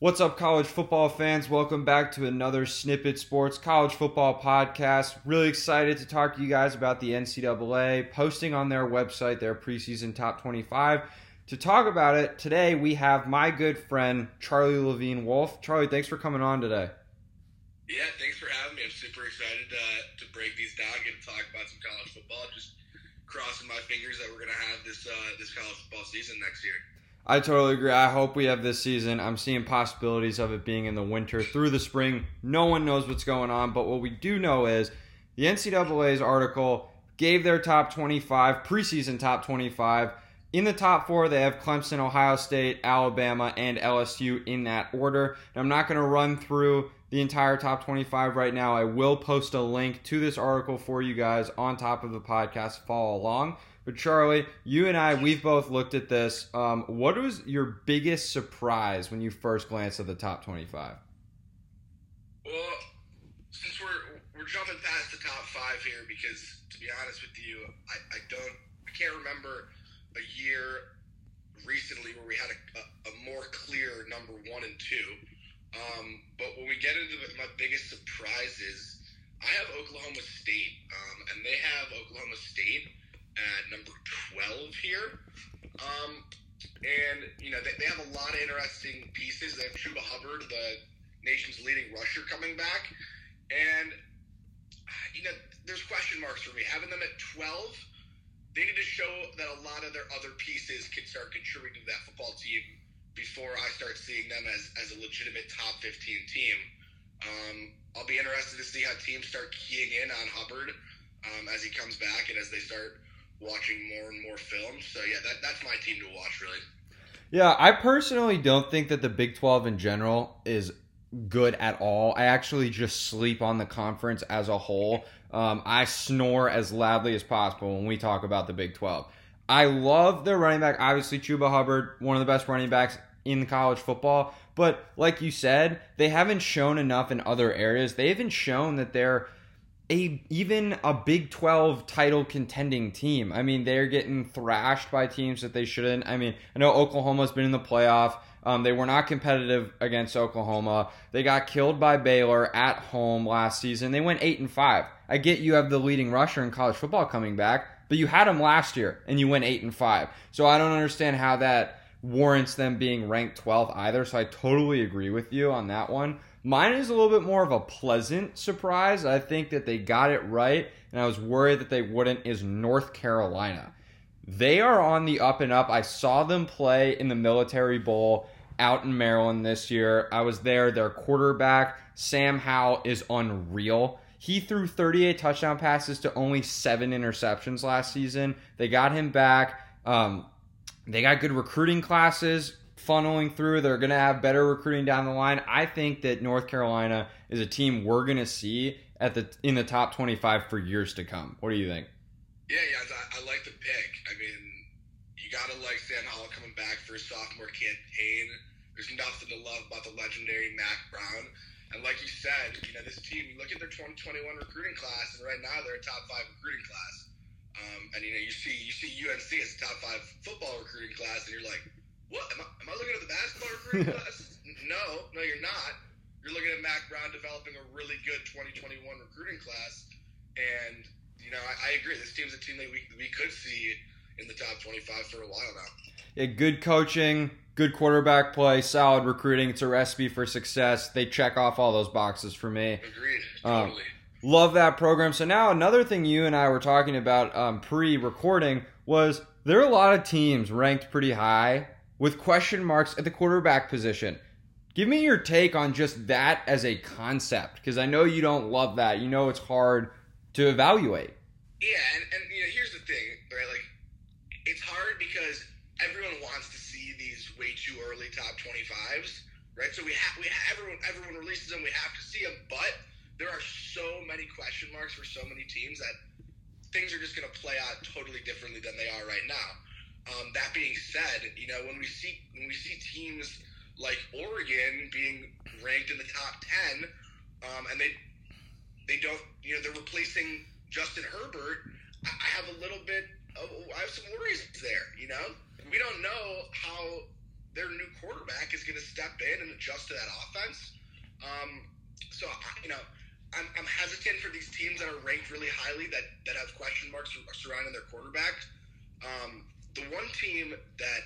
What's up, college football fans? Welcome back to another Snippet Sports College Football Podcast. Really excited to talk to you guys about the NCAA posting on their website their preseason top 25. To talk about it, today we have my good friend Charlie Levine Wolf. Charlie, thanks for coming on today. Yeah, thanks for having me. I'm super excited uh, to break these down, and talk about some college football. Just crossing my fingers that we're going to have this uh, this college football season next year. I totally agree. I hope we have this season. I'm seeing possibilities of it being in the winter through the spring. No one knows what's going on, but what we do know is the NCAA's article gave their top 25, preseason top 25. In the top four, they have Clemson, Ohio State, Alabama, and LSU in that order. And I'm not going to run through the entire top 25 right now. I will post a link to this article for you guys on top of the podcast. Follow along. But Charlie, you and I, we've both looked at this. Um, what was your biggest surprise when you first glanced at the top twenty-five? Well, since we're we're jumping past the top five here, because to be honest with you, I, I don't, I can't remember a year recently where we had a, a, a more clear number one and two. Um, but when we get into the, my biggest surprises, I have Oklahoma State, um, and they have Oklahoma State at number 12 here. Um, and, you know, they, they have a lot of interesting pieces. They have Chuba Hubbard, the nation's leading rusher, coming back. And, you know, there's question marks for me. Having them at 12, they need to show that a lot of their other pieces can start contributing to that football team before I start seeing them as, as a legitimate top 15 team. Um, I'll be interested to see how teams start keying in on Hubbard um, as he comes back and as they start watching more and more film. So yeah, that, that's my team to watch really. Yeah, I personally don't think that the Big 12 in general is good at all. I actually just sleep on the conference as a whole. Um, I snore as loudly as possible when we talk about the Big 12. I love their running back. Obviously, Chuba Hubbard, one of the best running backs in college football. But like you said, they haven't shown enough in other areas. They haven't shown that they're a even a Big 12 title contending team. I mean, they're getting thrashed by teams that they shouldn't. I mean, I know Oklahoma's been in the playoff. Um, they were not competitive against Oklahoma. They got killed by Baylor at home last season. They went eight and five. I get you have the leading rusher in college football coming back, but you had him last year and you went eight and five. So I don't understand how that warrants them being ranked 12th either. So I totally agree with you on that one. Mine is a little bit more of a pleasant surprise. I think that they got it right, and I was worried that they wouldn't, is North Carolina. They are on the up and up. I saw them play in the Military Bowl out in Maryland this year. I was there. Their quarterback, Sam Howell, is unreal. He threw 38 touchdown passes to only seven interceptions last season. They got him back. Um, they got good recruiting classes funneling through. They're going to have better recruiting down the line. I think that North Carolina is a team we're going to see at the in the top 25 for years to come. What do you think? Yeah, yeah, I, I like the pick. I mean, you got to like Sam Howell coming back for his sophomore campaign. There's nothing to love about the legendary Mack Brown. And like you said, you know, this team, you look at their 2021 recruiting class, and right now they're a top five recruiting class. Um, and you know, you see you see UNC as a top five football recruiting class, and you're like, what? Am I, am I looking at the basketball recruiting class? No, no, you're not. You're looking at Mack Brown developing a really good 2021 recruiting class, and you know, I, I agree. This team's a team that we we could see in the top 25 for a while now. Yeah, good coaching, good quarterback play, solid recruiting. It's a recipe for success. They check off all those boxes for me. Agreed. Um, Totally. Love that program. So now another thing you and I were talking about um, pre-recording was there are a lot of teams ranked pretty high with question marks at the quarterback position. Give me your take on just that as a concept, because I know you don't love that. You know it's hard to evaluate. Yeah, and, and you know, here's the thing, right? Like, it's hard because everyone wants to see these way too early top 25s, right? So we have we ha- everyone everyone releases them, we have to see them, but there are so many question marks for so many teams that things are just going to play out totally differently than they are right now. Um, that being said, you know when we see when we see teams like Oregon being ranked in the top ten, um, and they they don't you know they're replacing Justin Herbert. I, I have a little bit of I have some worries there. You know we don't know how their new quarterback is going to step in and adjust to that offense. Um, so you know, I'm, I'm hesitant for these teams that are ranked really highly that that have question marks surrounding their quarterback. Um, the one team that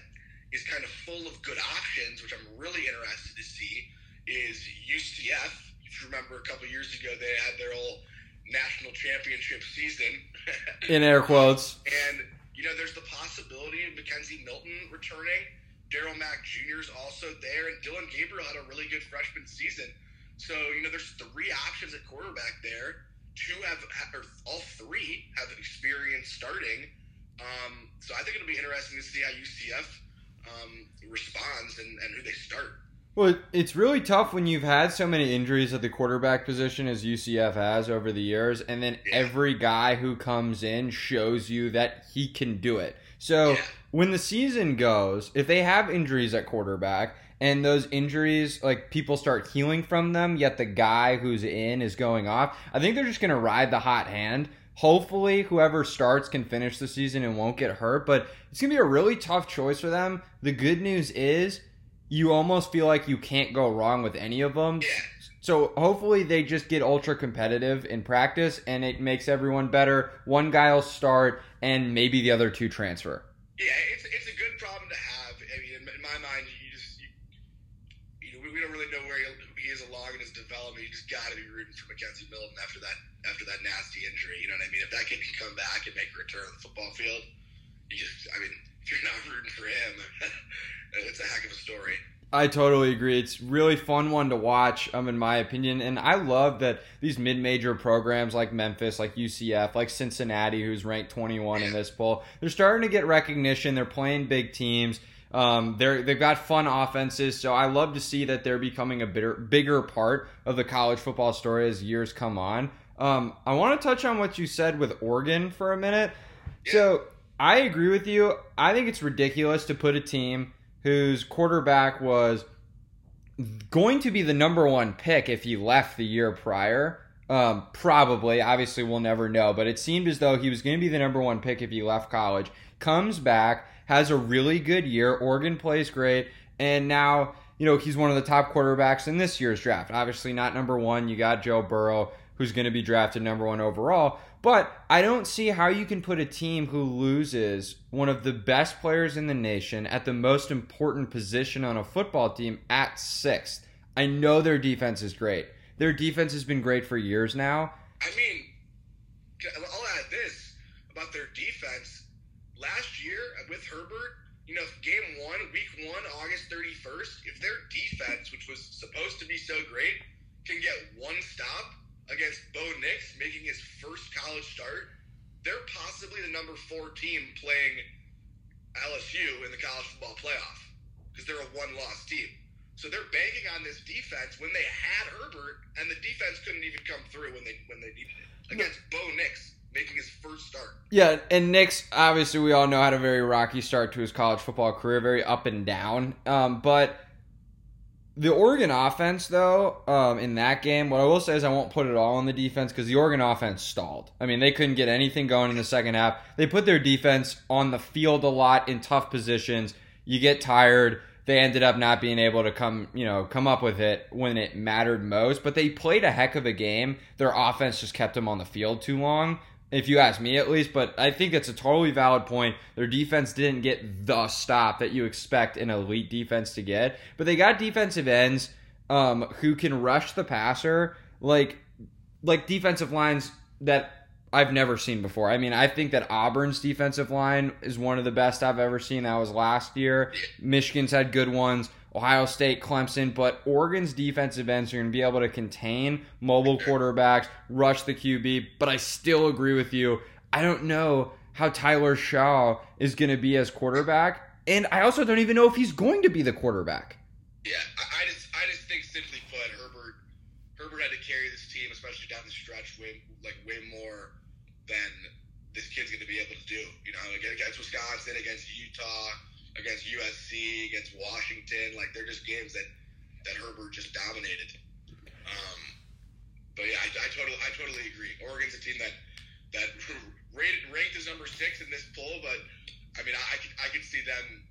is kind of full of good options, which I'm really interested to see, is UCF. If you remember, a couple years ago they had their whole national championship season. In air quotes. and you know, there's the possibility of McKenzie Milton returning. Darriel Mack Jr. is also there, and Dillon Gabriel had a really good freshman season. So you know, there's three options at quarterback there. Two have, or all three have experience starting. Um, so I think it'll be interesting to see how UCF um, responds and, and who they start. Well, it's really tough when you've had so many injuries at the quarterback position as UCF has over the years, and then yeah. every guy who comes in shows you that he can do it. So yeah. when the season goes, if they have injuries at quarterback and those injuries, like people start healing from them, yet the guy who's in is going off, I think they're just going to ride the hot hand. Hopefully, whoever starts can finish the season and won't get hurt, but it's going to be a really tough choice for them. The good news is you almost feel like you can't go wrong with any of them. So hopefully they just get ultra competitive in practice and it makes everyone better. One guy will start and maybe the other two transfer. Yeah, it's, it's a good problem to have. I mean, in my mind, you just you, you know we, we don't really know where he, he is along in his just got to be rooting for McKenzie Milton after that after that nasty injury. You know what I mean? If that kid can come back and make a return on the football field, you just I mean, if you're not rooting for him. it's a heck of a story. I totally agree. It's really fun one to watch, um, in my opinion. And I love that these mid-major programs like Memphis, like UCF, like Cincinnati, who's ranked 21 in this poll, they're starting to get recognition. They're playing big teams. Um, they're they've got fun offenses, so I love to see that they're becoming a bigger bigger part of the college football story as years come on. Um, I want to touch on what you said with Oregon for a minute. So I agree with you. I think it's ridiculous to put a team whose quarterback was going to be the number one pick if he left the year prior. Um, probably, obviously, we'll never know, but it seemed as though he was going to be the number one pick if he left college. Comes back, has a really good year. Oregon plays great, and now you know he's one of the top quarterbacks in this year's draft. Obviously, not number one. You got Joe Burrow, who's going to be drafted number one overall. But I don't see how you can put a team who loses one of the best players in the nation at the most important position on a football team at sixth. I know their defense is great. Their defense has been great for years now. I mean, I'll add this about their defense. Last year with Herbert, you know, game one, week one, August 31st, if their defense, which was supposed to be so great, can get one stop, against Bo Nix making his first college start, they're possibly the number four team playing LSU in the college football playoff because they're a one loss team. So they're banking on this defense when they had Herbert, and the defense couldn't even come through when they when they needed it against Bo Nix making his first start. Yeah, and Nix obviously we all know had a very rocky start to his college football career, very up and down. Um, but the Oregon offense, though, um, in that game, what I will say is I won't put it all on the defense because the Oregon offense stalled. I mean, they couldn't get anything going in the second half. They put their defense on the field a lot in tough positions. You get tired. They ended up not being able to come, you know, come up with it when it mattered most. But they played a heck of a game. Their offense just kept them on the field too long if you ask me at least. But I think that's a totally valid point. Their defense didn't get the stop that you expect an elite defense to get, but they got defensive ends um, who can rush the passer like like defensive lines that I've never seen before. I mean, I think that Auburn's defensive line is one of the best I've ever seen. That was last year. Michigan's had good ones. Ohio State, Clemson, but Oregon's defensive ends are going to be able to contain mobile quarterbacks, rush the QB. But I still agree with you. I don't know how Tyler Shaw is going to be as quarterback, and I also don't even know if he's going to be the quarterback. Yeah, I just, I just think simply put, Herbert, Herbert had to carry this team, especially down the stretch, way like way more than this kid's going to be able to do. You know, against Wisconsin, against Utah against USC, against Washington. Like they're just games that that Herbert just dominated. Um, but yeah, I, I totally I totally agree. Oregon's a team that that rated, ranked as number six in this poll, but I mean I, I could see them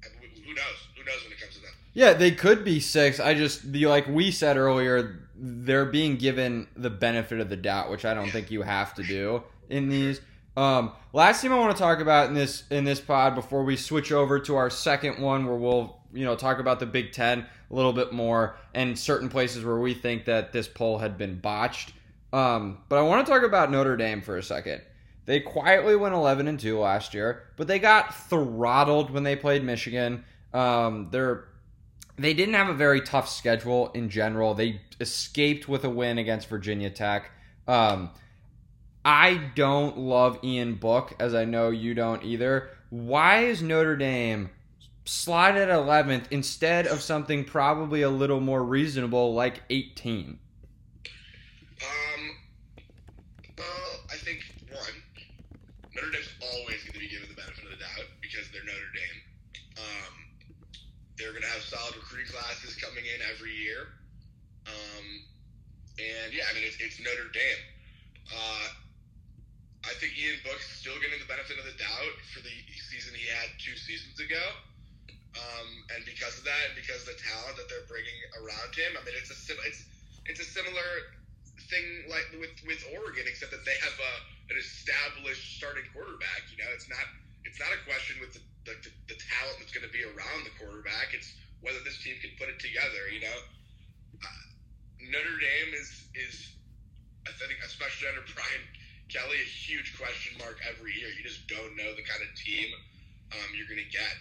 who knows? Who knows when it comes to them? Yeah, they could be six. I just the like we said earlier, they're being given the benefit of the doubt, which I don't think you have to do in these. Um, last team I want to talk about in this in this pod before we switch over to our second one, where we'll you know talk about the Big Ten a little bit more and certain places where we think that this poll had been botched. Um, but I want to talk about Notre Dame for a second. They quietly went 11 and 2 last year, but they got throttled when they played Michigan. Um, they're they didn't have a very tough schedule in general. They escaped with a win against Virginia Tech. Um, I don't love Ian Book, as I know you don't either. Why is Notre Dame slotted at 11th instead of something probably a little more reasonable like 18? Um, well, I think Notre Dame's always going to be given the benefit of the doubt because they're Notre Dame. Um, they're going to have solid recruiting classes coming in every year. Um, and yeah, I mean it's, it's Notre Dame. Uh, think Ian Book's still getting the benefit of the doubt for the season he had two seasons ago. Um, and because of that, and because of the talent that they're bringing around him, I mean, it's a sim- it's it's a similar thing like with with Oregon, except that they have a, an established starting quarterback. You know, it's not it's not a question with the the, the talent that's going to be around the quarterback. It's whether this team can put it together. You know, uh, Notre Dame is is I think especially under Brian Kelly a huge question mark every year. You just don't know the kind of team um, you're going to get.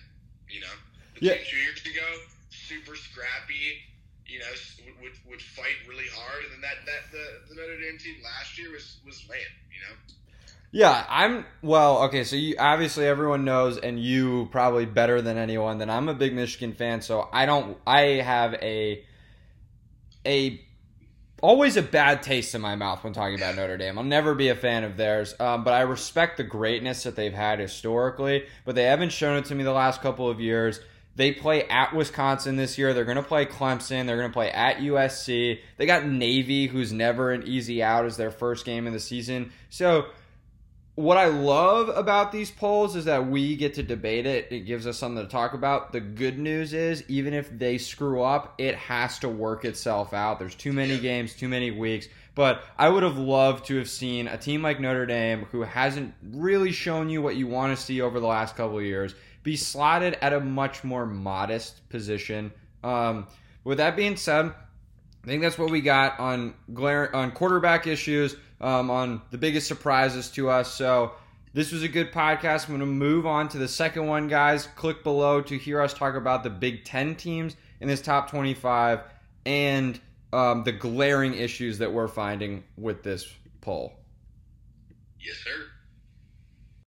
You know, the Yeah. two years ago, super scrappy. You know, would, would, would fight really hard, and then that, that the, the Notre Dame team last year was was lame. You know, Yeah, I'm well. Okay, so you obviously everyone knows, and you probably better than anyone that I'm a big Michigan fan. So I don't. I have a a always a bad taste in my mouth when talking about Notre Dame. I'll never be a fan of theirs, um, but I respect the greatness that they've had historically. But they haven't shown it to me the last couple of years. They play at Wisconsin this year. They're going to play Clemson. They're going to play at USC. They got Navy, who's never an easy out, as their first game of the season. So what I love about these polls is that we get to debate it. It gives us something to talk about. The good news is, even if they screw up, it has to work itself out. There's too many games, too many weeks. But I would have loved to have seen a team like Notre Dame, who hasn't really shown you what you want to see over the last couple of years, be slotted at a much more modest position. Um, with that being said, I think that's what we got on glare on quarterback issues, um, on the biggest surprises to us. So this was a good podcast. I'm going to move on to the second one, guys. Click below to hear us talk about the Big Ten teams in this top 25 and um, the glaring issues that we're finding with this poll. yes, sir.